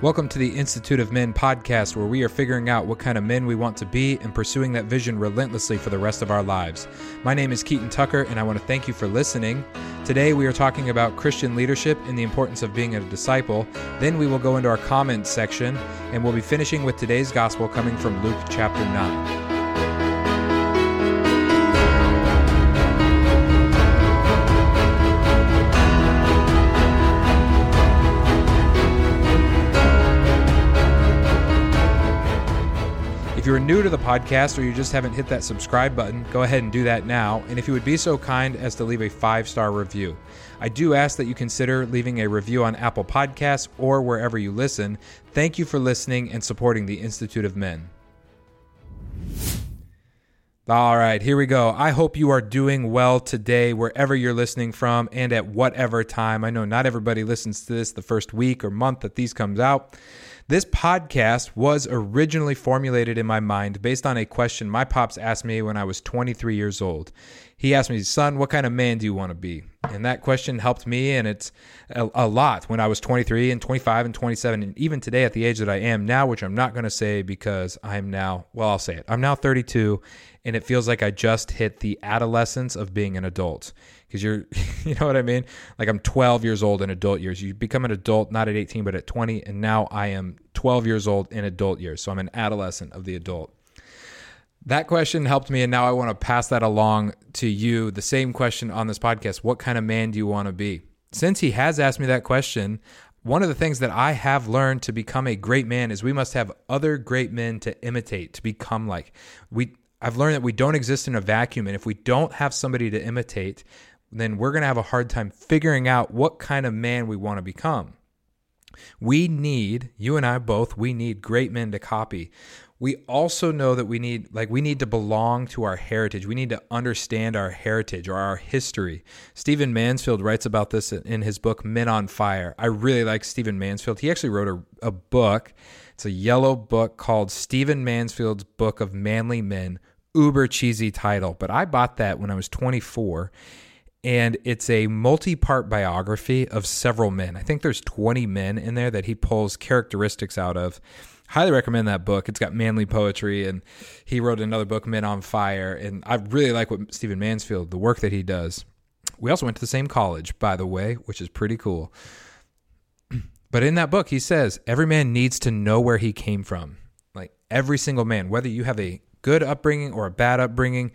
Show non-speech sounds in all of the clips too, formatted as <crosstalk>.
Welcome to the Institute of Men podcast, where we are figuring out what kind of men we want to be and pursuing that vision relentlessly for the rest of our lives. My name is Keaton Tucker, and I want to thank you for listening. Today, we are talking about Christian leadership and the importance of being a disciple. Then, we will go into our comments section, and we'll be finishing with today's gospel coming from Luke chapter 9. You're new to the podcast or you just haven't hit that subscribe button, go ahead and do that now. And if you would be so kind as to leave a five star review, I do ask that you consider leaving a review on Apple Podcasts or wherever you listen. Thank you for listening and supporting the Institute of Men. All right, here we go. I hope you are doing well today, wherever you're listening from and at whatever time. I know not everybody listens to this the first week or month that these comes out. This podcast was originally formulated in my mind based on a question my pops asked me when I was 23 years old. He asked me, Son, what kind of man do you want to be? And that question helped me, and it's a, a lot when I was 23 and 25 and 27, and even today at the age that I am now, which I'm not going to say because I'm now, well, I'll say it. I'm now 32, and it feels like I just hit the adolescence of being an adult because you're, <laughs> you know what I mean? Like I'm 12 years old in adult years. You become an adult not at 18, but at 20. And now I am 12 years old in adult years. So I'm an adolescent of the adult. That question helped me. And now I want to pass that along to you. The same question on this podcast What kind of man do you want to be? Since he has asked me that question, one of the things that I have learned to become a great man is we must have other great men to imitate, to become like. We I've learned that we don't exist in a vacuum and if we don't have somebody to imitate, then we're going to have a hard time figuring out what kind of man we want to become. We need, you and I both, we need great men to copy. We also know that we need, like, we need to belong to our heritage. We need to understand our heritage or our history. Stephen Mansfield writes about this in his book, Men on Fire. I really like Stephen Mansfield. He actually wrote a, a book. It's a yellow book called Stephen Mansfield's Book of Manly Men. Uber cheesy title, but I bought that when I was 24 and it's a multi-part biography of several men. I think there's 20 men in there that he pulls characteristics out of. Highly recommend that book. It's got manly poetry, and he wrote another book, Men on Fire. And I really like what Stephen Mansfield, the work that he does. We also went to the same college, by the way, which is pretty cool. <clears throat> But in that book, he says every man needs to know where he came from. Like every single man, whether you have a good upbringing or a bad upbringing,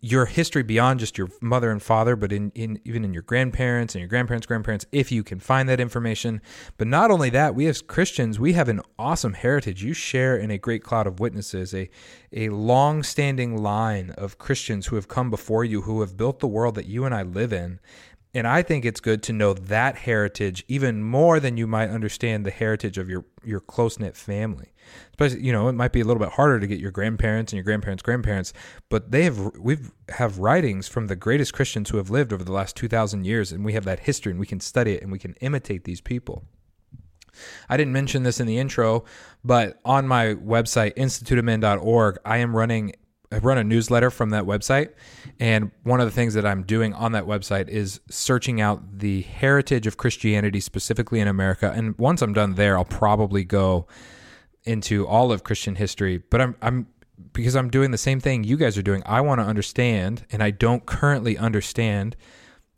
your history beyond just your mother and father, but in, in even in your grandparents and your grandparents' grandparents, if you can find that information. But not only that, we as Christians, we have an awesome heritage. You share in a great cloud of witnesses, a a long-standing line of Christians who have come before you, who have built the world that you and I live in. And I think it's good to know that heritage even more than you might understand the heritage of your, your close knit family. Especially, you know, it might be a little bit harder to get your grandparents and your grandparents' grandparents, but they have we've have writings from the greatest Christians who have lived over the last two thousand years, and we have that history, and we can study it, and we can imitate these people. I didn't mention this in the intro, but on my website, instituteofmen.org, I am running I run a newsletter from that website, and one of the things that I'm doing on that website is searching out the heritage of Christianity specifically in America. And once I'm done there, I'll probably go into all of Christian history. But I'm I'm because I'm doing the same thing you guys are doing. I want to understand, and I don't currently understand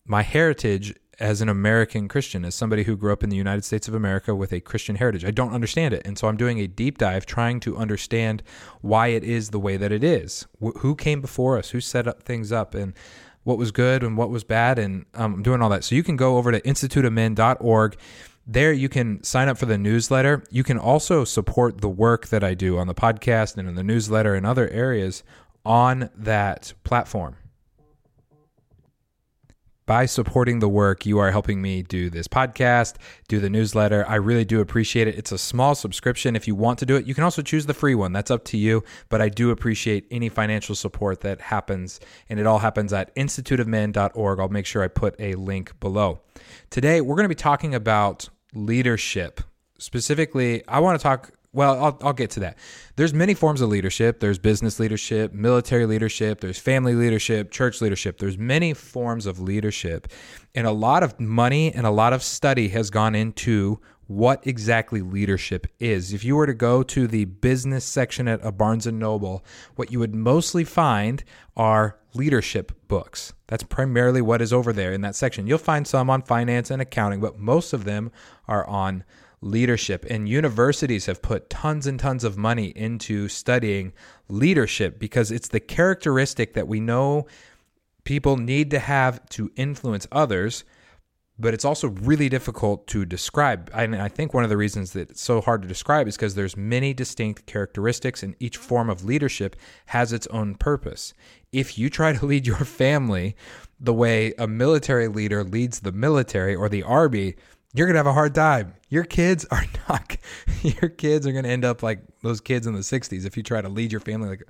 my heritage as an American Christian, as somebody who grew up in the United States of America with a Christian heritage. I don't understand it. And so I'm doing a deep dive trying to understand why it is the way that it is. Wh- who came before us? Who set up things up? And what was good and what was bad? And um, I'm doing all that. So you can go over to instituteofmen.org. There you can sign up for the newsletter. You can also support the work that I do on the podcast and in the newsletter and other areas on that platform by supporting the work, you are helping me do this podcast, do the newsletter. I really do appreciate it. It's a small subscription. If you want to do it, you can also choose the free one. That's up to you. But I do appreciate any financial support that happens. And it all happens at instituteofmen.org. I'll make sure I put a link below. Today, we're going to be talking about leadership. Specifically, I want to talk well, I'll, I'll get to that. There's many forms of leadership. There's business leadership, military leadership, there's family leadership, church leadership. There's many forms of leadership. And a lot of money and a lot of study has gone into what exactly leadership is. If you were to go to the business section at a Barnes and Noble, what you would mostly find are leadership books. That's primarily what is over there in that section. You'll find some on finance and accounting, but most of them are on leadership. And universities have put tons and tons of money into studying leadership because it's the characteristic that we know people need to have to influence others. But it's also really difficult to describe. And I think one of the reasons that it's so hard to describe is because there's many distinct characteristics, and each form of leadership has its own purpose. If you try to lead your family the way a military leader leads the military or the army, you're gonna have a hard time. Your kids are <laughs> not. Your kids are gonna end up like those kids in the '60s if you try to lead your family like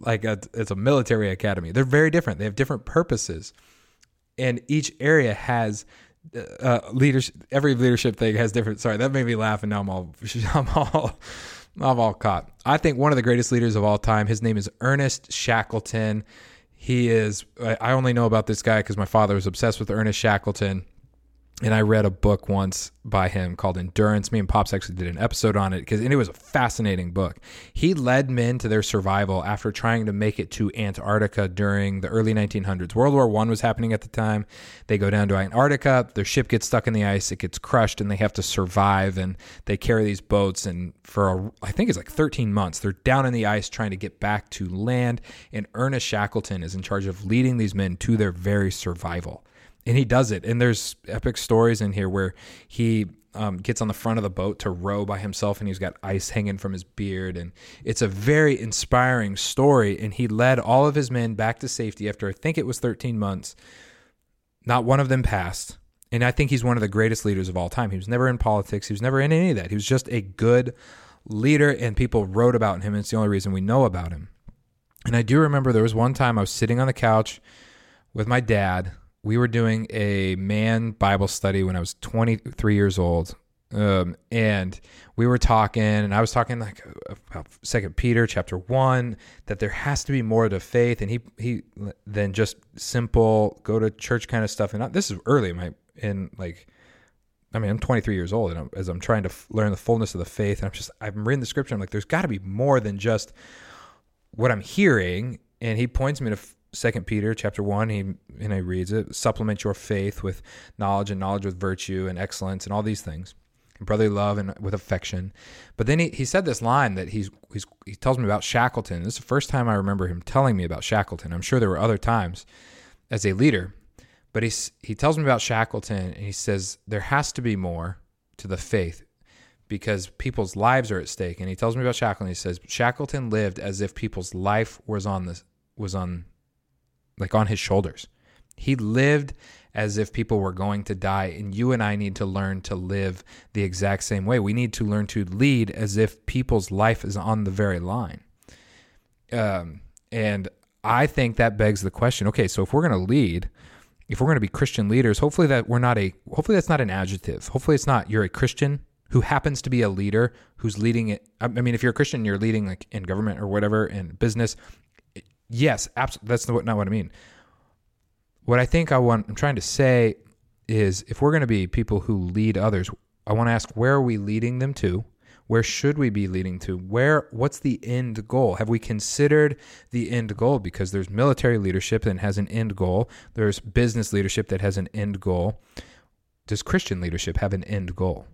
like a, it's a military academy. They're very different. They have different purposes, and each area has uh, uh leadership. Every leadership thing has different. Sorry, that made me laugh, and now I'm all <laughs> I'm all I'm all caught. I think one of the greatest leaders of all time. His name is Ernest Shackleton. He is. I only know about this guy because my father was obsessed with Ernest Shackleton and I read a book once by him called Endurance. Me and Pops actually did an episode on it because and it was a fascinating book. He led men to their survival after trying to make it to Antarctica during the early 1900s. World War One was happening at the time. They go down to Antarctica. Their ship gets stuck in the ice. It gets crushed, and they have to survive. And they carry these boats, and for a, I think it's like 13 months, they're down in the ice trying to get back to land. And Ernest Shackleton is in charge of leading these men to their very survival and he does it. And there's epic stories in here where he um, gets on the front of the boat to row by himself, and he's got ice hanging from his beard, and it's a very inspiring story. And he led all of his men back to safety after I think it was 13 months. Not one of them passed. And I think he's one of the greatest leaders of all time. He was never in politics. He was never in any of that. He was just a good leader, and people wrote about him. And it's the only reason we know about him. And I do remember there was one time I was sitting on the couch with my dad we were doing a man Bible study when I was 23 years old. Um, and we were talking, and I was talking like about Second Peter chapter one that there has to be more to faith, and he he than just simple go to church kind of stuff. And I, this is early in my in like, I mean, I'm 23 years old, and I'm, as I'm trying to f- learn the fullness of the faith, and I'm just I'm reading the scripture. I'm like, there's got to be more than just what I'm hearing. And he points me to Second Peter chapter one, he and he reads it, supplement your faith with knowledge and knowledge with virtue and excellence and all these things. And brotherly love and with affection. But then he, he said this line that he's, he's he tells me about Shackleton. This is the first time I remember him telling me about Shackleton. I'm sure there were other times as a leader. But he he tells me about Shackleton and he says there has to be more to the faith because people's lives are at stake. And he tells me about Shackleton. He says Shackleton lived as if people's life was on the was on like on his shoulders. He lived as if people were going to die, and you and I need to learn to live the exact same way. We need to learn to lead as if people's life is on the very line. Um, and I think that begs the question okay, so if we're going to lead, if we're going to be Christian leaders, hopefully that we're not a, hopefully that's not an adjective. Hopefully it's not you're a Christian who happens to be a leader who's leading it. I mean, if you're a Christian, you're leading like in government or whatever in business, yes, absolutely. That's not what I mean. What I think I want, I'm trying to say is if we're going to be people who lead others, I want to ask where are we leading them to? Where should we be leading to? Where what's the end goal? Have we considered the end goal because there's military leadership that has an end goal, there's business leadership that has an end goal. Does Christian leadership have an end goal?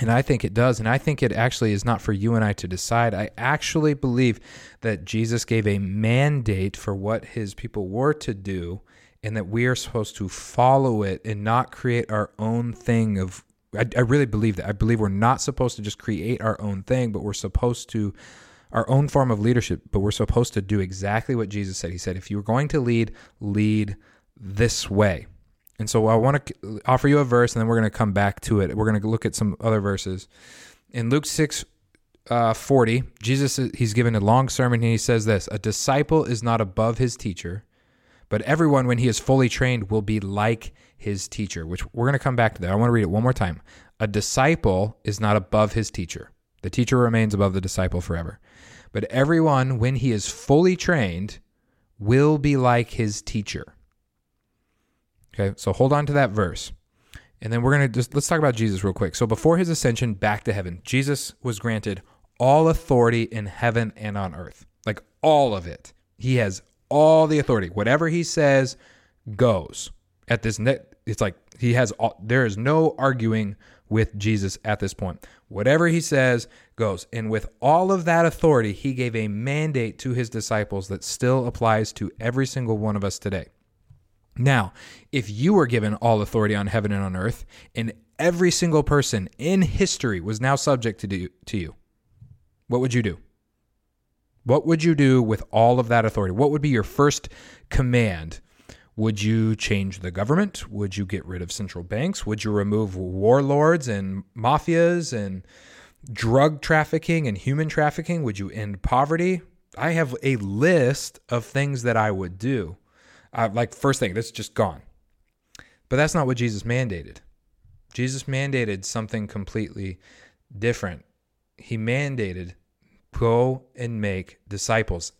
And I think it does. And I think it actually is not for you and I to decide. I actually believe that Jesus gave a mandate for what his people were to do and that we are supposed to follow it and not create our own thing of I, I, really believe that. I believe we're not supposed to just create our own thing, but we're supposed to our own form of leadership, but we're supposed to do exactly what Jesus said. He said, if you're going to lead, lead this way. And so I want to offer you a verse, and then we're going to come back to it. We're going to look at some other verses. In Luke 6 uh, 40, Jesus, he's given a long sermon, and he says this A disciple is not above his teacher, but everyone, when he is fully trained, will be like his teacher, which we're going to come back to that. I want to read it one more time. A disciple is not above his teacher. The teacher remains above the disciple forever. But everyone, when he is fully trained, will be like his teacher. Okay, so hold on to that verse. And then we're going to just let's talk about Jesus real quick. So before his ascension back to heaven, Jesus was granted all authority in heaven and on earth. Like all of it. He has all the authority. Whatever he says goes. At this it's like he has all there is no arguing with Jesus at this point. Whatever he says goes. And with all of that authority, he gave a mandate to his disciples that still applies to every single one of us today. Now, if you were given all authority on heaven and on earth, and every single person in history was now subject to, do, to you, what would you do? What would you do with all of that authority? What would be your first command? Would you change the government? Would you get rid of central banks? Would you remove warlords and mafias and drug trafficking and human trafficking? Would you end poverty? I have a list of things that I would do. Like, first thing, that's just gone. But that's not what Jesus mandated. Jesus mandated something completely different. He mandated go and make disciples.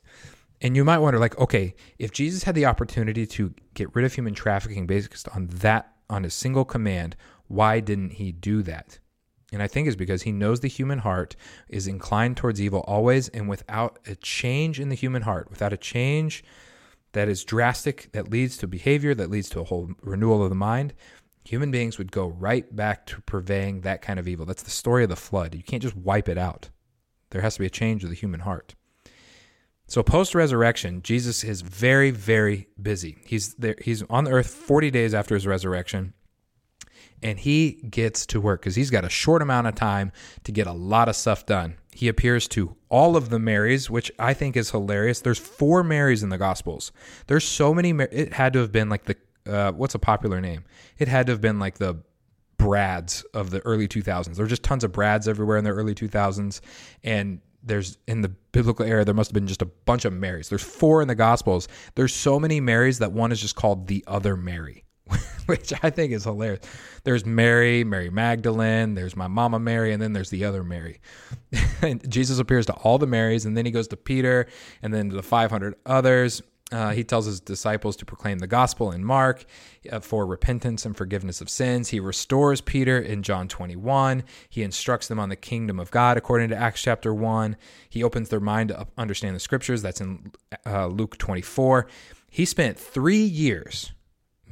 And you might wonder, like, okay, if Jesus had the opportunity to get rid of human trafficking based on that, on a single command, why didn't he do that? And I think it's because he knows the human heart is inclined towards evil always, and without a change in the human heart, without a change that is drastic, that leads to behavior, that leads to a whole renewal of the mind, human beings would go right back to purveying that kind of evil. That's the story of the flood. You can't just wipe it out. There has to be a change of the human heart. So post resurrection, Jesus is very, very busy. He's there. He's on the earth 40 days after his resurrection and he gets to work because he's got a short amount of time to get a lot of stuff done. He appears to all of the Marys, which I think is hilarious. There's four Marys in the Gospels. There's so many. It had to have been like the uh, what's a popular name? It had to have been like the Brads of the early 2000s. There were just tons of Brads everywhere in the early 2000s, and there's in the biblical era there must have been just a bunch of Marys. There's four in the Gospels. There's so many Marys that one is just called the other Mary. <laughs> which I think is hilarious. There's Mary, Mary Magdalene, there's my mama Mary, and then there's the other Mary. <laughs> Jesus appears to all the Marys, and then he goes to Peter, and then to the 500 others. Uh, he tells his disciples to proclaim the gospel in Mark uh, for repentance and forgiveness of sins. He restores Peter in John 21. He instructs them on the kingdom of God according to Acts chapter 1. He opens their mind to understand the scriptures. That's in uh, Luke 24. He spent three years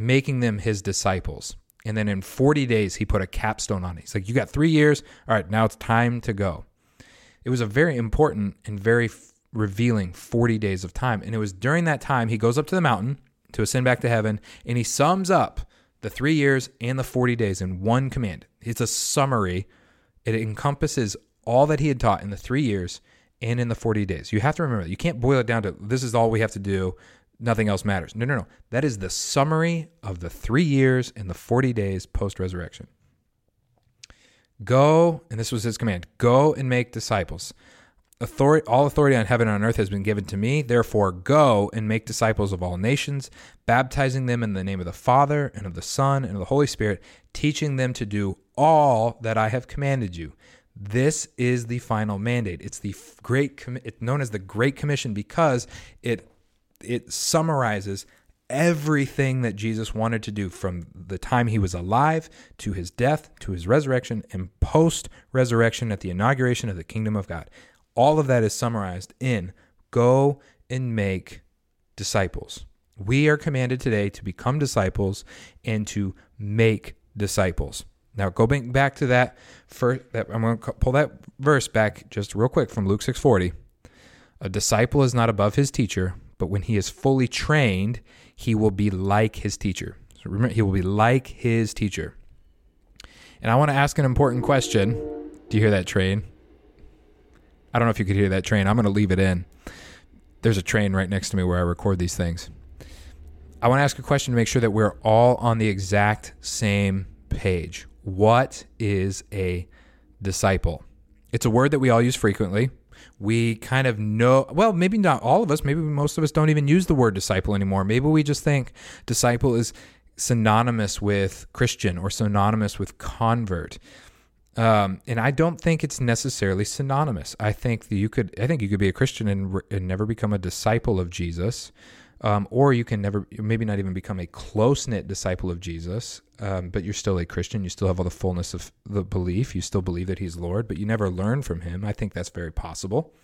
making them his disciples. And then in 40 days, he put a capstone on it. He's like, You got three years. All right, now it's time to go. It was a very important and very f- revealing 40 days of time. And it was during that time he goes up to the mountain to ascend back to heaven and he sums up the three years and the 40 days in one command. It's a summary, it encompasses all that he had taught in the three years and in the 40 days. You have to remember. You can't boil it down to this is all we have to do nothing else matters. No, no, no. That is the summary of the three years and the 40 days post resurrection. Go, and this was his command go and make disciples. Authority, all authority on heaven and on earth has been given to me. Therefore, go and make disciples of all nations, baptizing them in the name of the Father and of the Son and of the Holy Spirit, teaching them to do all that I have commanded you. This is the final mandate. It's the great, it's known as the Great Commission because it it summarizes everything that Jesus wanted to do from the time he was alive to his death to his resurrection and post resurrection at the inauguration of the kingdom of God. All of that is summarized in go and make disciples. We are commanded today to become disciples and to make disciples. Now go back to that first that I'm going to pull that verse back just real quick from Luke 6:40. A disciple is not above his teacher, but when he is fully trained, he will be like his teacher. So remember, he will be like his teacher. And I want to ask an important question. Do you hear that train? I don't know if you could hear that train. I'm going to leave it in. There's a train right next to me where I record these things. I want to ask a question to make sure that we're all on the exact same page. What is a disciple? It's a word that we all use frequently we kind of know well maybe not all of us maybe most of us don't even use the word disciple anymore. Maybe we just think disciple is synonymous with christian or synonymous with convert. Um, and i don't think it's necessarily synonymous. I think that you could i think you could be a christian and, and never become a disciple of jesus Um, or you can never, maybe not even become a close knit disciple of Jesus, um, but you're still a Christian. You still have all the fullness of the belief. You still believe that He's Lord, but you never learn from Him. I think that's very possible.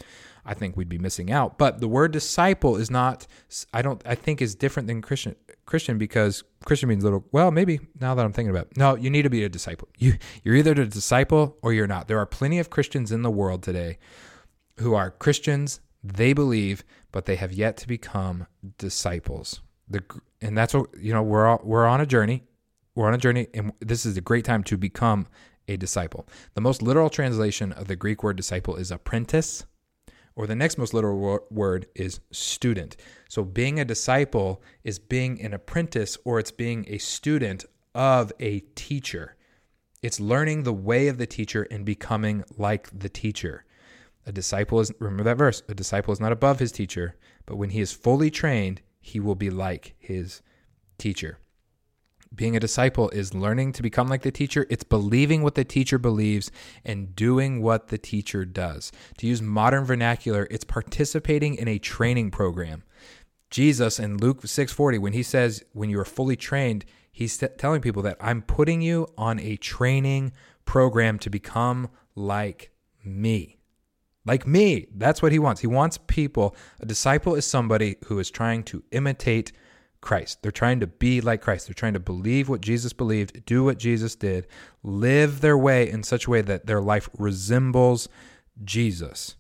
I think we'd be missing out. But the word disciple is not, I don't, I think is different than Christian, Christian because Christian means little, well, maybe now that I'm thinking about it. No, you need to be a disciple. You, you're either a disciple or you're not. There are plenty of Christians in the world today who are Christians, they believe, but they have yet to become disciples. The, and that's what, you know, we're, all, we're on a journey. We're on a journey, and this is a great time to become a disciple. The most literal translation of the Greek word disciple is apprentice or the next most literal word is student. So being a disciple is being an apprentice or it's being a student of a teacher. It's learning the way of the teacher and becoming like the teacher. A disciple is, remember that verse, a disciple is not above his teacher, but when he is fully trained, he will be like his teacher. Being a disciple is learning to become like the teacher. It's believing what the teacher believes and doing what the teacher does. To use modern vernacular, it's participating in a training program. Jesus in Luke 6:40 when he says when you are fully trained, he's telling people that I'm putting you on a training program to become like me. Like me. That's what he wants. He wants people. A disciple is somebody who is trying to imitate Christ. They're trying to be like Christ. They're trying to believe what Jesus believed, do what Jesus did, live their way in such a way that their life resembles Jesus.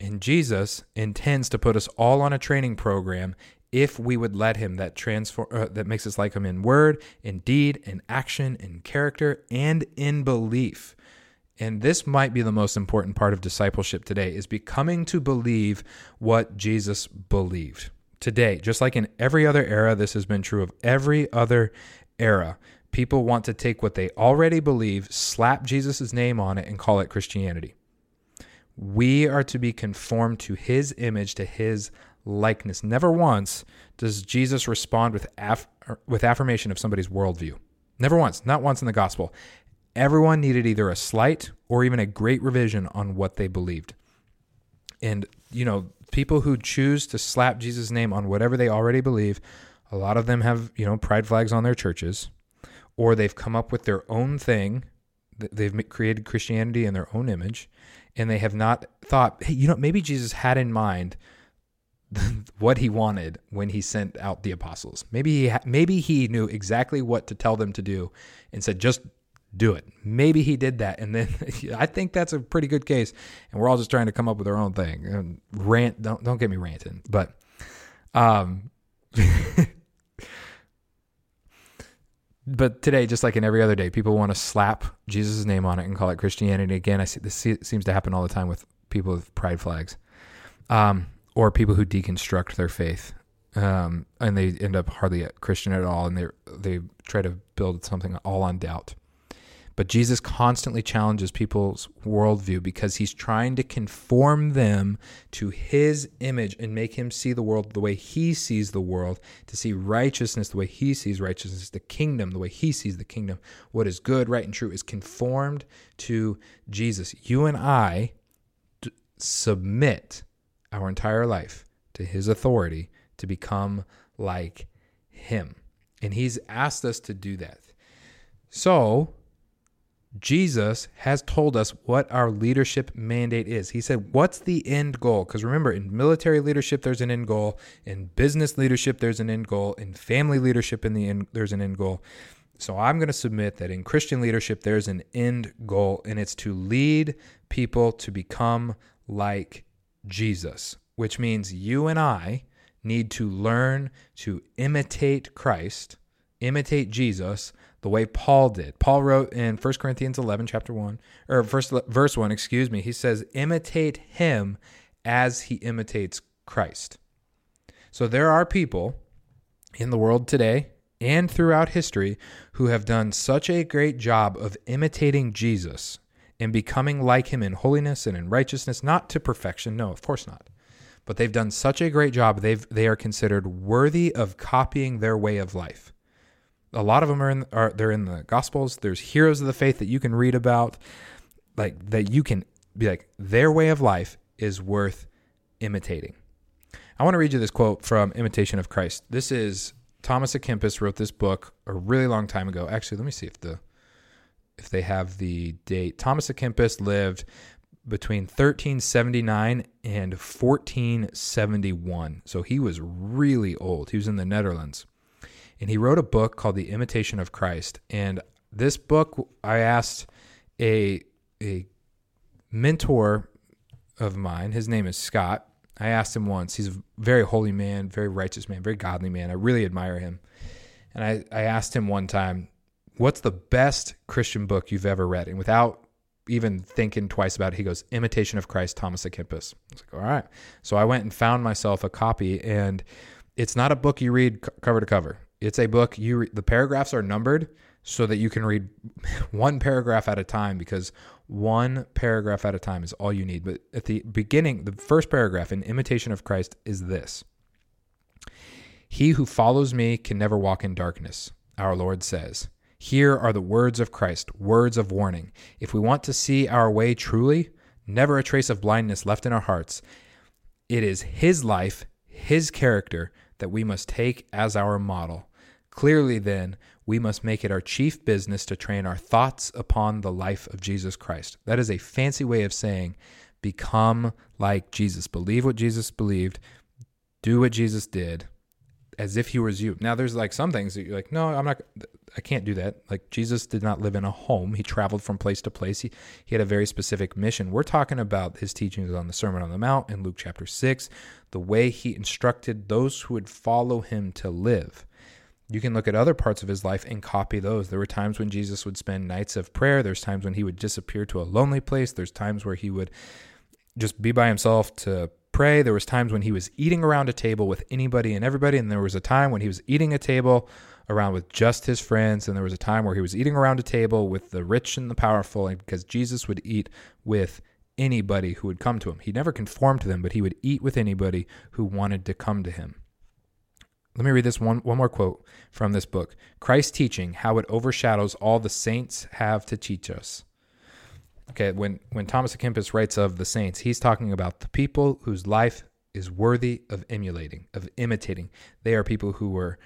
And Jesus intends to put us all on a training program if we would let him that transform uh, that makes us like him in word, in deed, in action, in character, and in belief. And this might be the most important part of discipleship today is becoming to believe what Jesus believed today, just like in every other era, this has been true of every other era. People want to take what they already believe, slap Jesus' name on it, and call it Christianity. We are to be conformed to his image, to his likeness. Never once does Jesus respond with, aff- with affirmation of somebody's worldview. Never once, not once in the gospel. Everyone needed either a slight or even a great revision on what they believed. And, you know, people who choose to slap Jesus' name on whatever they already believe, a lot of them have, you know, pride flags on their churches, or they've come up with their own thing. They've created Christianity in their own image, and they have not thought, hey, you know, maybe Jesus had in mind <laughs> what he wanted when he sent out the apostles. Maybe he maybe he knew exactly what to tell them to do and said just do it. Maybe he did that, and then <laughs> I think that's a pretty good case. And we're all just trying to come up with our own thing. And rant, don't don't get me ranting, but um, <laughs> but today, just like in every other day, people want to slap Jesus' name on it and call it Christianity. Again, I see this seems to happen all the time with people with pride flags, um, or people who deconstruct their faith. Um, and they end up hardly a Christian at all, and they they try to build something all on doubt. But Jesus constantly challenges people's worldview because he's trying to conform them to his image and make him see the world the way he sees the world, to see righteousness the way he sees righteousness, the kingdom the way he sees the kingdom. What is good, right, and true is conformed to Jesus. You and I d- submit our entire life to his authority to become like him. And he's asked us to do that. So, Jesus has told us what our leadership mandate is. He said, What's the end goal? Because remember, in military leadership, there's an end goal. In business leadership, there's an end goal. In family leadership, in the end, there's an end goal. So I'm going to submit that in Christian leadership, there's an end goal, and it's to lead people to become like Jesus, which means you and I need to learn to imitate Christ, imitate Jesus the way Paul did. Paul wrote in 1 Corinthians 11, chapter 1, or first, verse 1, excuse me, he says, imitate him as he imitates Christ. So there are people in the world today and throughout history who have done such a great job of imitating Jesus and becoming like him in holiness and in righteousness, not to perfection, no, of course not. But they've done such a great job, they've, they are considered worthy of copying their way of life a lot of them are in are they're in the gospels there's heroes of the faith that you can read about like that you can be like their way of life is worth imitating I want to read you this quote from Imitation of Christ. This is Thomas à Kempis wrote this book a really long time ago. Actually, let me see if the if they have the date. Thomas à Kempis lived between 1379 and 1471. So he was really old. He was in the Netherlands. And he wrote a book called The Imitation of Christ. And this book I asked a a mentor of mine, his name is Scott. I asked him once. He's a very holy man, very righteous man, very godly man. I really admire him. And I, I asked him one time, What's the best Christian book you've ever read? And without even thinking twice about it, he goes, Imitation of Christ, Thomas à Kempis. I was like, All right. So I went and found myself a copy, and it's not a book you read cover to cover. It's a book you re- the paragraphs are numbered so that you can read <laughs> one paragraph at a time because one paragraph at a time is all you need. But at the beginning, the first paragraph in Imitation of Christ is this He who follows me can never walk in darkness, our Lord says. Here are the words of Christ, words of warning. If we want to see our way truly, never a trace of blindness left in our hearts, it is His life, His character that we must take as our model. Clearly, then, we must make it our chief business to train our thoughts upon the life of Jesus Christ. That is a fancy way of saying become like Jesus. Believe what Jesus believed, do what Jesus did, as if he was you. Now, there's like some things that you're like, no, I'm not, I can't do that. Like Jesus did not live in a home. He traveled from place to place. He, he had a very specific mission. We're talking about his teachings on the Sermon on the Mount in Luke chapter 6, the way he instructed those who would follow him to live. You can look at other parts of his life and copy those. There were times when Jesus would spend nights of prayer. There's times when he would disappear to a lonely place. There's times where he would just be by himself to pray. There was times when he was eating around a table with anybody and everybody, and there was a time when he was eating a table around with just his friends, and there was a time where he was eating around a table with the rich and the powerful, because Jesus would eat with anybody who would come to him. He never conformed to them, but he would eat with anybody who wanted to come to him. Let me read this one, one more quote from this book Christ's teaching, how it overshadows all the saints have to teach us. Okay, when, when Thomas à Kempis writes of the saints, he's talking about the people whose life is worthy of emulating, of imitating. They are people who were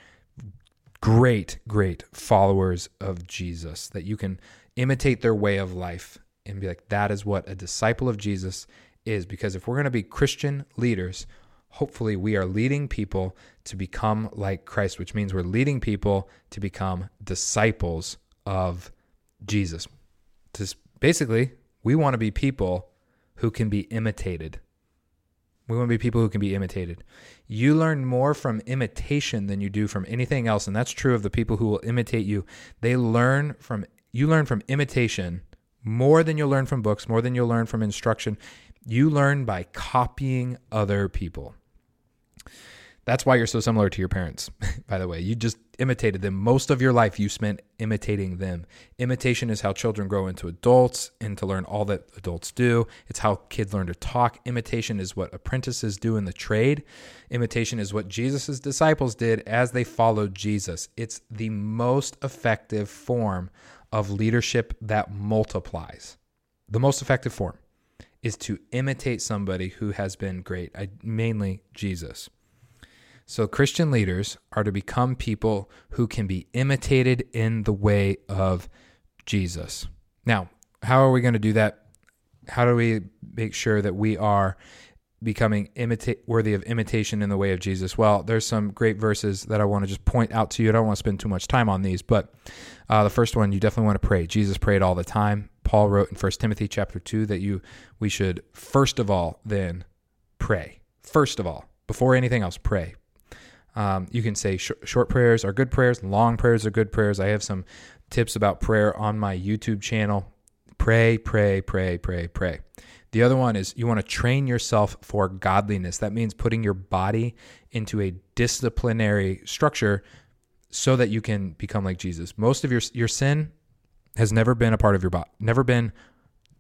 great, great followers of Jesus, that you can imitate their way of life and be like, that is what a disciple of Jesus is. Because if we're going to be Christian leaders, hopefully we are leading people to become like Christ, which means we're leading people to become disciples of Jesus. Basically, we want to be people who can be imitated. We want to be people who can be imitated. You learn more from imitation than you do from anything else, and that's true of the people who will imitate you. They learn from you learn from imitation more than you'll learn from books, more than you'll learn from instruction. You learn by copying other people. That's why you're so similar to your parents, <laughs> by the way. You just imitated them. Most of your life you spent imitating them. Imitation is how children grow into adults and to learn all that adults do. It's how kids learn to talk. Imitation is what apprentices do in the trade. Imitation is what Jesus' disciples did as they followed Jesus. It's the most effective form of leadership that multiplies. The most effective form is to imitate somebody who has been great, I, mainly Jesus. So, Christian leaders are to become people who can be imitated in the way of Jesus. Now, how are we going to do that? How do we make sure that we are becoming imitate worthy of imitation in the way of Jesus? Well, there's some great verses that I want to just point out to you. I don't want to spend too much time on these, but uh, the first one you definitely want to pray. Jesus prayed all the time. Paul wrote in 1 Timothy chapter 2 that you we should first of all then pray. First of all, before anything else, pray. Um, you can say sh- short prayers are good prayers, long prayers are good prayers. I have some tips about prayer on my YouTube channel. Pray, pray, pray, pray, pray. The other one is you want to train yourself for godliness. That means putting your body into a disciplinary structure so that you can become like Jesus. Most of your your sin has never been a part of your body, never been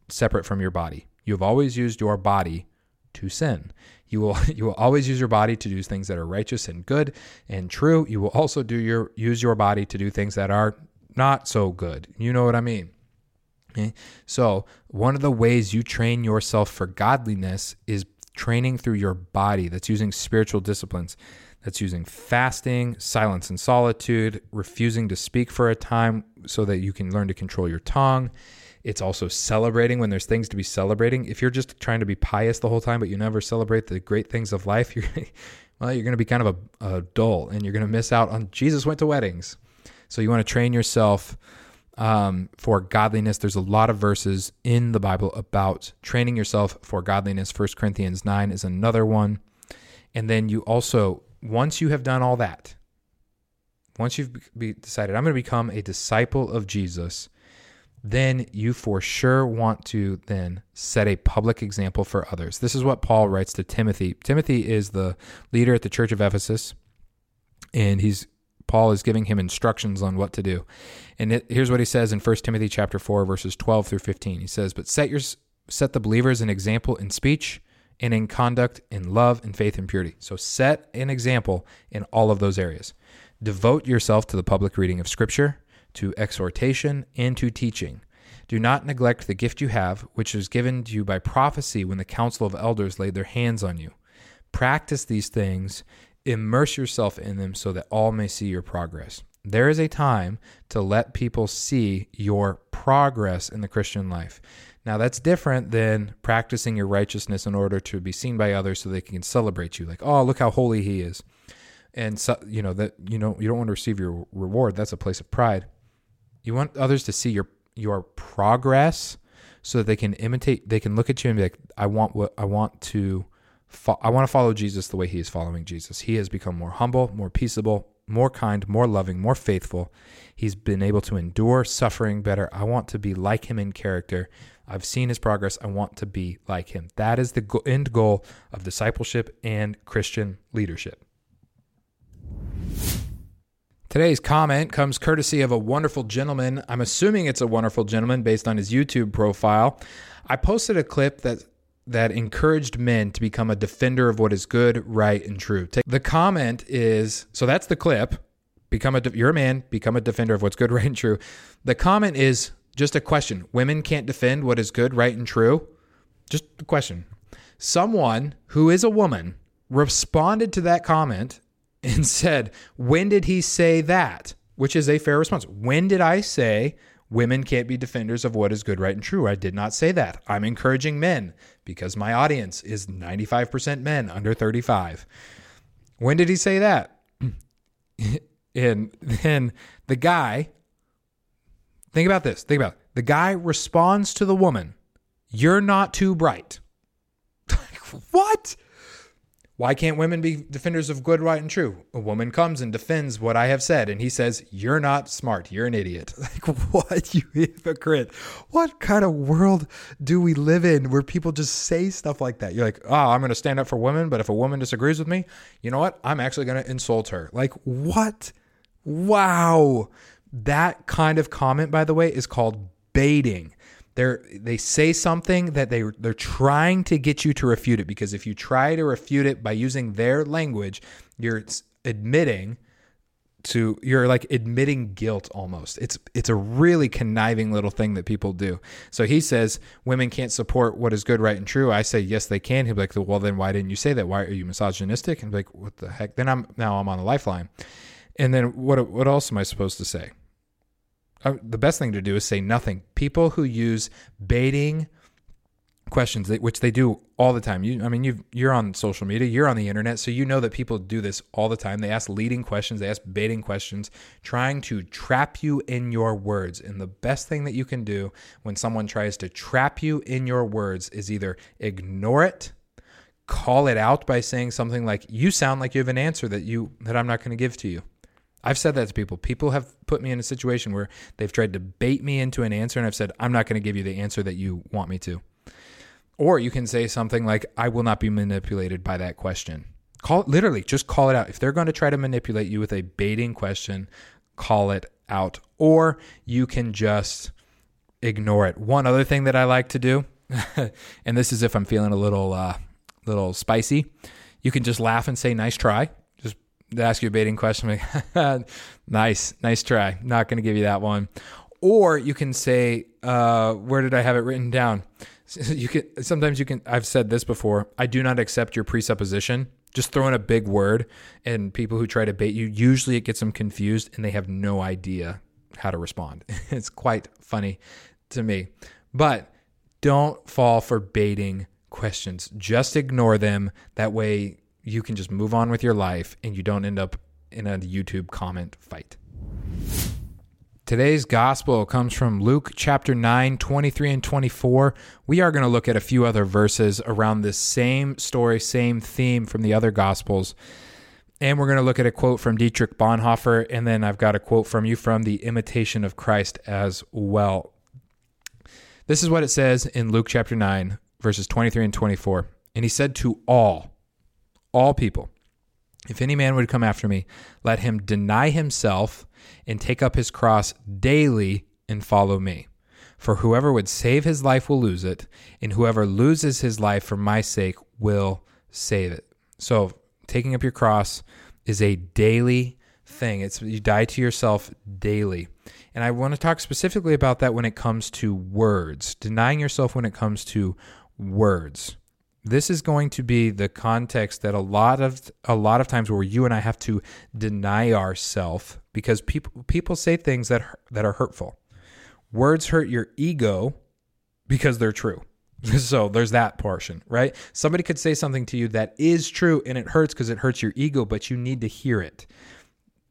separate from your body. You have always used your body to sin. You will <laughs> you will always use your body to do things that are righteous and good and true. You will also do your use your body to do things that are not so good. You know what I mean? Okay? So, one of the ways you train yourself for godliness is training through your body, that's using spiritual disciplines, that's using fasting, silence and solitude, refusing to speak for a time so that you can learn to control your tongue. It's also celebrating when there's things to be celebrating. If you're just trying to be pious the whole time, but you never celebrate the great things of life, <laughs> you're well, you're going to be kind of a, a dull, and you're going to miss out on. Jesus went to weddings, so you want to train yourself um, for godliness. There's a lot of verses in the Bible about training yourself for godliness. First Corinthians 9 is another one. And then you also, once you have done all that, once you've be decided, I'm going to become a disciple of Jesus, then you for sure want to then set a public example for others. This is what Paul writes to Timothy. Timothy is the leader at the church of Ephesus, and he's Paul is giving him instructions on what to do. And it, here's what he says in 1 Timothy chapter 4 verses 12 through 15. He says, "But set your set the believers an example in speech and in conduct, in love in faith and purity." So set an example in all of those areas. Devote yourself to the public reading of scripture, to exhortation, and to teaching. Do not neglect the gift you have, which was given to you by prophecy when the council of elders laid their hands on you. Practice these things immerse yourself in them so that all may see your progress. There is a time to let people see your progress in the Christian life. Now, that's different than practicing your righteousness in order to be seen by others so they can celebrate you. Like, oh, look how holy he is. And, so, you know, that, you know, you don't want to receive your reward. That's a place of pride. You want others to see your, your progress so that they can imitate, they can look at you and be like, I want what I want to fo- I want to follow Jesus the way he is following Jesus. He has become more humble, more peaceable, more kind, more loving, more faithful. He's been able to endure suffering better. I want to be like him in character. I've seen his progress. I want to be like him. That is the end goal of discipleship and Christian leadership. Today's comment comes courtesy of a wonderful gentleman. I'm assuming it's a wonderful gentleman based on his YouTube profile. I posted a clip that that encouraged men to become a defender of what is good, right, and true. The comment is so that's the clip. Become a you're a man, become a defender of what's good, <laughs> right, and true. The comment is just a question. Women can't defend what is good, right, and true. Just a question. Someone who is a woman responded to that comment and <laughs> said, "When did he say that?" Which is a fair response. When did I say Women can't be defenders of what is good, right, and true. I did not say that. I'm encouraging men because my audience is 95% men under 35. When did he say that? <clears throat> and then the guy, think about this. Think about it. The guy responds to the woman, You're not too bright. <laughs> what? Why can't women be defenders of good, right, and true? A woman comes and defends what I have said, and he says, You're not smart. You're an idiot. <laughs> Like, what, <laughs> you hypocrite? What kind of world do we live in where people just say stuff like that? You're like, Oh, I'm going to stand up for women, but if a woman disagrees with me, you know what? I'm actually going to insult her. Like, what? Wow. That kind of comment, by the way, is called baiting they're they say something that they they're trying to get you to refute it because if you try to refute it by using their language, you're admitting to you're like admitting guilt almost. It's it's a really conniving little thing that people do. So he says women can't support what is good, right, and true. I say yes, they can. He'll be like, well, then why didn't you say that? Why are you misogynistic? And be like, what the heck? Then I'm now I'm on the lifeline. And then what what else am I supposed to say? The best thing to do is say nothing. People who use baiting questions, which they do all the time. You, I mean, you you're on social media, you're on the internet, so you know that people do this all the time. They ask leading questions, they ask baiting questions, trying to trap you in your words. And the best thing that you can do when someone tries to trap you in your words is either ignore it, call it out by saying something like, "You sound like you have an answer that you that I'm not going to give to you." I've said that to people. People have put me in a situation where they've tried to bait me into an answer, and I've said, I'm not going to give you the answer that you want me to. Or you can say something like, I will not be manipulated by that question. Call it literally, just call it out. If they're going to try to manipulate you with a baiting question, call it out. Or you can just ignore it. One other thing that I like to do, <laughs> and this is if I'm feeling a little, uh, little spicy, you can just laugh and say, nice try ask you a baiting question. <laughs> Nice, nice try. Not going to give you that one. Or you can say, uh, where did I have it written down? <laughs> you can sometimes you can I've said this before. I do not accept your presupposition. Just throw in a big word and people who try to bait you, usually it gets them confused and they have no idea how to respond. <laughs> it's quite funny to me. But don't fall for baiting questions. Just ignore them. That way you can just move on with your life and you don't end up in a YouTube comment fight. Today's gospel comes from Luke chapter 9, 23 and 24. We are going to look at a few other verses around this same story, same theme from the other gospels. And we're going to look at a quote from Dietrich Bonhoeffer. And then I've got a quote from you from the Imitation of Christ as well. This is what it says in Luke chapter 9, verses 23 and 24. And he said to all, all people, if any man would come after me, let him deny himself and take up his cross daily and follow me. For whoever would save his life will lose it, and whoever loses his life for my sake will save it. So, taking up your cross is a daily thing. It's you die to yourself daily. And I want to talk specifically about that when it comes to words, denying yourself when it comes to words this is going to be the context that a lot of a lot of times where you and I have to deny ourselves because people people say things that that are hurtful. Words hurt your ego because they're true. <laughs> so there's that portion, right? Somebody could say something to you that is true and it hurts because it hurts your ego, but you need to hear it.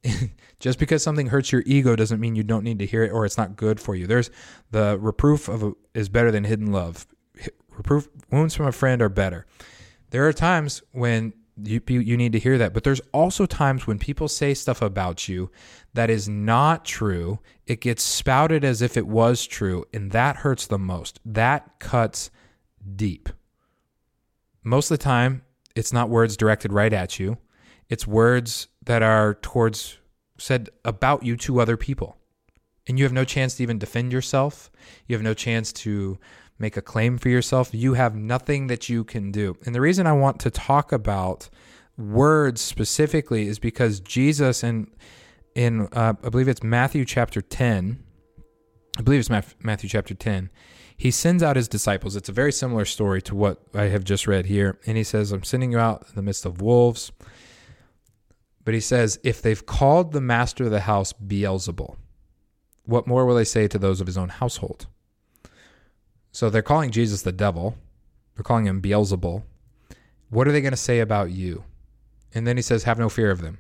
<laughs> Just because something hurts your ego doesn't mean you don't need to hear it or it's not good for you. There's the reproof of a, is better than hidden love reproof wounds from a friend are better. There are times when you you need to hear that, but there's also times when people say stuff about you that is not true. It gets spouted as if it was true, and that hurts the most. That cuts deep. Most of the time, it's not words directed right at you. It's words that are towards said about you to other people. And you have no chance to even defend yourself. You have no chance to make a claim for yourself. You have nothing that you can do. And the reason I want to talk about words specifically is because Jesus in in uh, I believe it's Matthew chapter 10. I believe it's Matthew chapter 10. He sends out his disciples. It's a very similar story to what I have just read here. And he says, I'm sending you out in the midst of wolves. But he says, if they've called the master of the house Beelzebul, what more will they say to those of his own household? So they're calling Jesus the devil. They're calling him Beelzebul. What are they going to say about you? And then he says, Have no fear of them.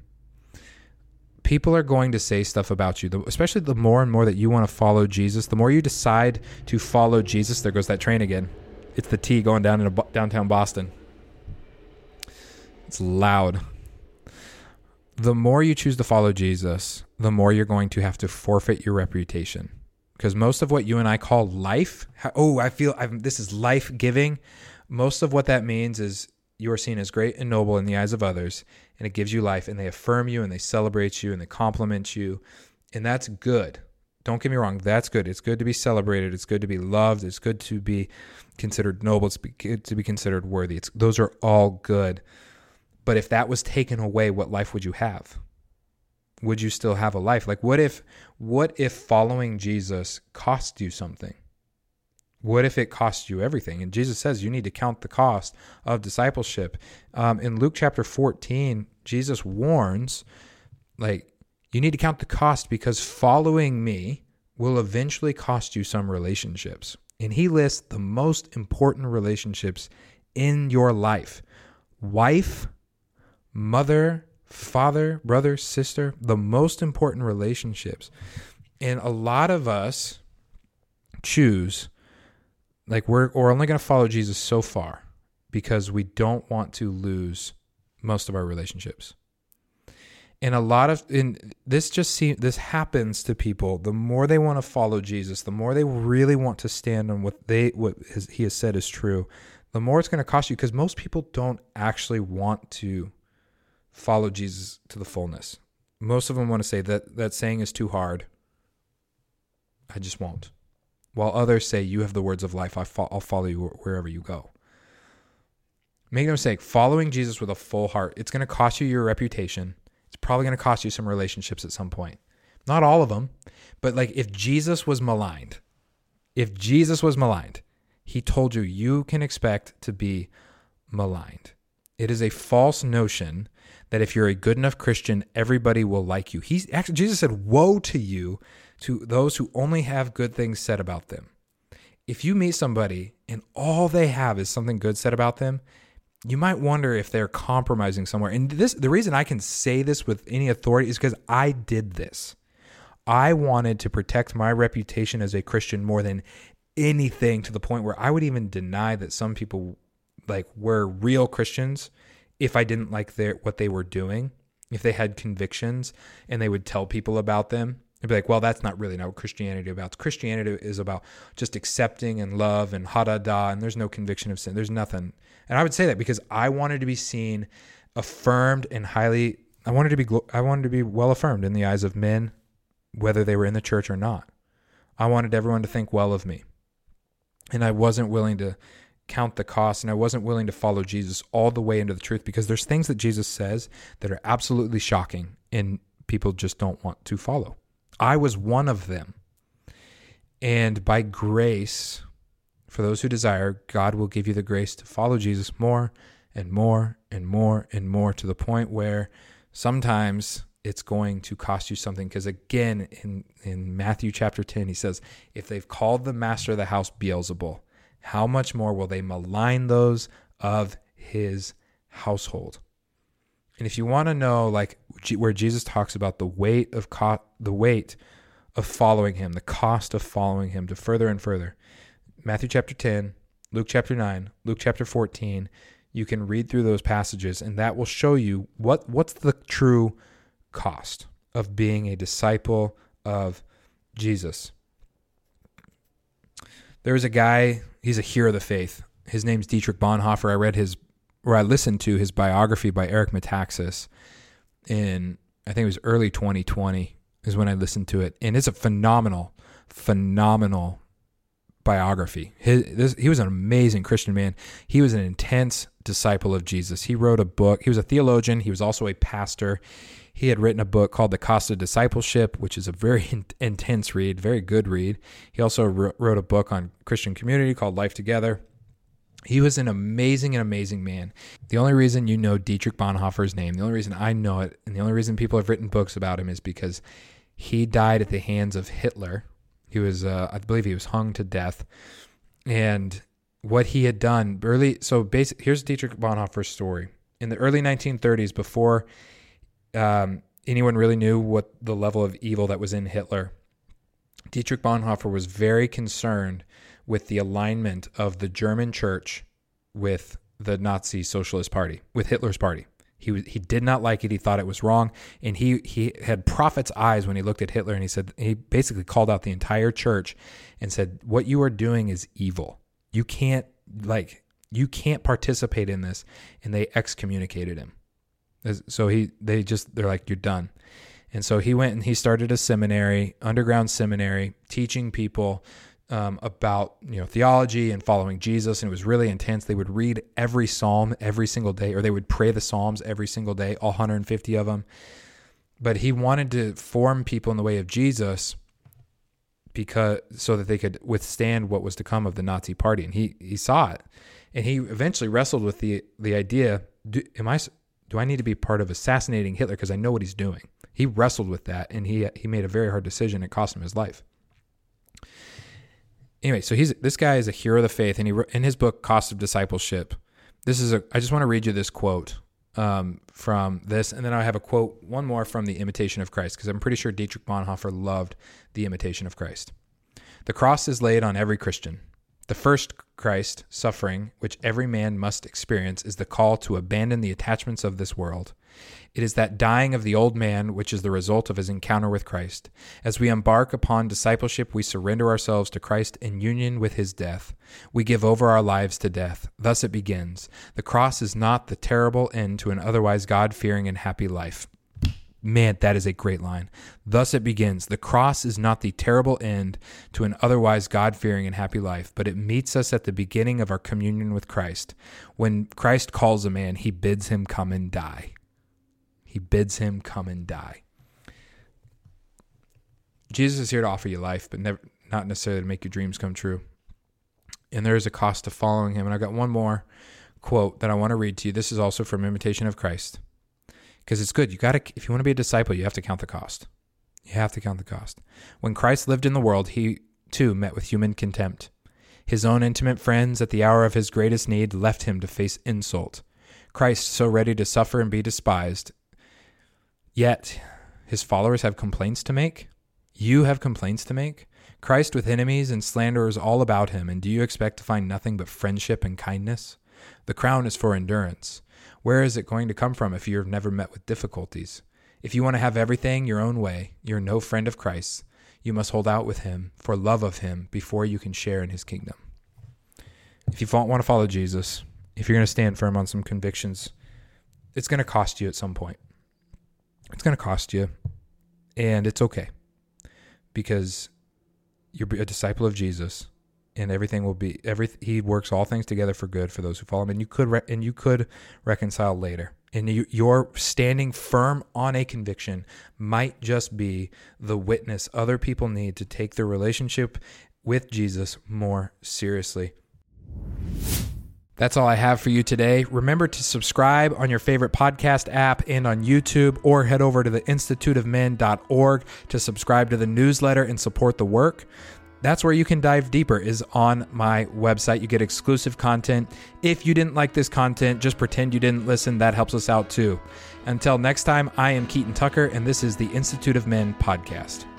People are going to say stuff about you, especially the more and more that you want to follow Jesus. The more you decide to follow Jesus, there goes that train again. It's the T going down into downtown Boston. It's loud. The more you choose to follow Jesus, the more you're going to have to forfeit your reputation because most of what you and I call life, oh, I feel I'm, this is life giving. Most of what that means is you are seen as great and noble in the eyes of others, and it gives you life, and they affirm you, and they celebrate you, and they compliment you, and that's good. Don't get me wrong, that's good. It's good to be celebrated. It's good to be loved. It's good to be considered noble. It's good to be considered worthy. It's those are all good. But if that was taken away, what life would you have? would you still have a life? Like what if what if following Jesus cost you something? What if it cost you everything? And Jesus says you need to count the cost of discipleship. Um, in Luke chapter 14, Jesus warns, like, you need to count the cost because following me will eventually cost you some relationships. And he lists the most important relationships in your life wife, mother, father, brother, sister, the most important relationships. And a lot of us choose like we're we're only going to follow Jesus so far because we don't want to lose most of our relationships. And a lot of in this just see this happens to people. The more they want to follow Jesus, the more they really want to stand on what they what his, he has said is true. The more it's going to cost you because most people don't actually want to follow Jesus to the fullness. Most of them want to say that that saying is too hard. I just won't. While others say, You have the words of life, I'll follow you wherever you go. Make no mistake, following Jesus with a full heart, it's going to cost you your reputation. It's probably going to cost you some relationships at some point. Not all of them, but like if Jesus was maligned, if Jesus was maligned, He told you you can expect to be maligned. It is a false notion that if you're a good enough Christian, everybody will like you. He's actually Jesus said, "Woe to you to those who only have good things said about them." If you meet somebody and all they have is something good said about them, you might wonder if they're compromising somewhere. And this the reason I can say this with any authority is because I did this. I wanted to protect my reputation as a Christian more than anything to the point where I would even deny that some people like were real Christians if I didn't like their what they were doing, if they had convictions and they would tell people about them. I'd be like, well, that's not really not what Christianity is about. Christianity is about just accepting and love and ha da da, and there's no conviction of sin. There's nothing. And I would say that because I wanted to be seen, affirmed, and highly. I wanted to be. I wanted to be well affirmed in the eyes of men, whether they were in the church or not. I wanted everyone to think well of me, and I wasn't willing to count the cost and I wasn't willing to follow Jesus all the way into the truth because there's things that Jesus says that are absolutely shocking and people just don't want to follow. I was one of them. And by grace, for those who desire, God will give you the grace to follow Jesus more and more and more and more to the point where sometimes it's going to cost you something. Because again, in, in Matthew chapter 10, he says, if they've called the master of the house Beelzebul, how much more will they malign those of his household? And if you want to know like where Jesus talks about the weight of co- the weight of following him, the cost of following him to further and further. Matthew chapter 10, Luke chapter 9, Luke chapter 14, you can read through those passages and that will show you what what's the true cost of being a disciple of Jesus. There was a guy, he's a hero of the faith. His name's Dietrich Bonhoeffer. I read his, or I listened to his biography by Eric Metaxas in, I think it was early 2020 is when I listened to it. And it's a phenomenal, phenomenal biography. His, this, he was an amazing Christian man. He was an intense disciple of Jesus. He wrote a book. He was a theologian. He was also a pastor. He had written a book called The Cost of Discipleship, which is a very <laughs> in- intense read, very good read. He also wrote a book on Christian community called Life Together. He was an amazing and amazing man. The only reason you know Dietrich Bonhoeffer's name, the only reason I know it, and the only reason people have written books about him is because he died at the hands of Hitler. He was, uh, I believe, he was hung to death, and what he had done early. So. Here's Dietrich Bonhoeffer's story. In the early 1930s, before um, anyone really knew what the level of evil that was in Hitler, Dietrich Bonhoeffer was very concerned with the alignment of the German church with the Nazi Socialist Party, with Hitler's party. He was, he did not like it. He thought it was wrong, and he he had prophet's eyes when he looked at Hitler, and he said he basically called out the entire church, and said, "What you are doing is evil. You can't like you can't participate in this." And they excommunicated him. So he they just they're like you're done. And so he went and he started a seminary, underground seminary, teaching people um, about you know theology and following Jesus, and it was really intense. They would read every psalm every single day, or they would pray the psalms every single day, all 150 of them. But he wanted to form people in the way of Jesus, because so that they could withstand what was to come of the Nazi Party, and he he saw it, and he eventually wrestled with the the idea: do, Am I do I need to be part of assassinating Hitler because I know what he's doing? He wrestled with that and he he made a very hard decision. It cost him his life. Anyway, so he's this guy is a hero of the faith, and he in his book Cost of Discipleship. This is a. I just want to read you this quote um, from this, and then I have a quote, one more from the Imitation of Christ, because I'm pretty sure Dietrich Bonhoeffer loved the Imitation of Christ. The cross is laid on every Christian. The first Christ suffering, which every man must experience, is the call to abandon the attachments of this world. It is that dying of the old man which is the result of his encounter with Christ. As we embark upon discipleship, we surrender ourselves to Christ in union with his death. We give over our lives to death. Thus it begins. The cross is not the terrible end to an otherwise God fearing and happy life. Man, that is a great line. Thus it begins. The cross is not the terrible end to an otherwise God fearing and happy life, but it meets us at the beginning of our communion with Christ. When Christ calls a man, he bids him come and die. He bids him come and die. Jesus is here to offer you life, but never, not necessarily to make your dreams come true. and there is a cost to following him. And I've got one more quote that I want to read to you. This is also from Imitation of Christ because it's good. You got to, if you want to be a disciple, you have to count the cost. You have to count the cost. When Christ lived in the world, he too met with human contempt. His own intimate friends, at the hour of his greatest need, left him to face insult. Christ, so ready to suffer and be despised, yet his followers have complaints to make? You have complaints to make? Christ with enemies and slanderers all about him, and do you expect to find nothing but friendship and kindness? The crown is for endurance. Where is it going to come from if you have never met with difficulties? If you want to have everything your own way, you're no friend of Christ. You must hold out with him for love of him before you can share in his kingdom. If you want to follow Jesus, if you're going to stand firm on some convictions, it's going to cost you at some point. It's going to cost you, and it's okay because you're a disciple of Jesus and everything will be every he works all things together for good for those who follow him. And you could re- and you could reconcile later. And you, your standing firm on a conviction might just be the witness other people need to take their relationship with Jesus more seriously. That's all I have for you today. Remember to subscribe on your favorite podcast app and on YouTube, or head over to the instituteofmen.org to subscribe to the newsletter and support the work that's where you can dive deeper is on my website. You get exclusive content. If you didn't like this content just pretend you didn't listen. That helps us out too. Until next time i am keaton tucker and this is the institute of men podcast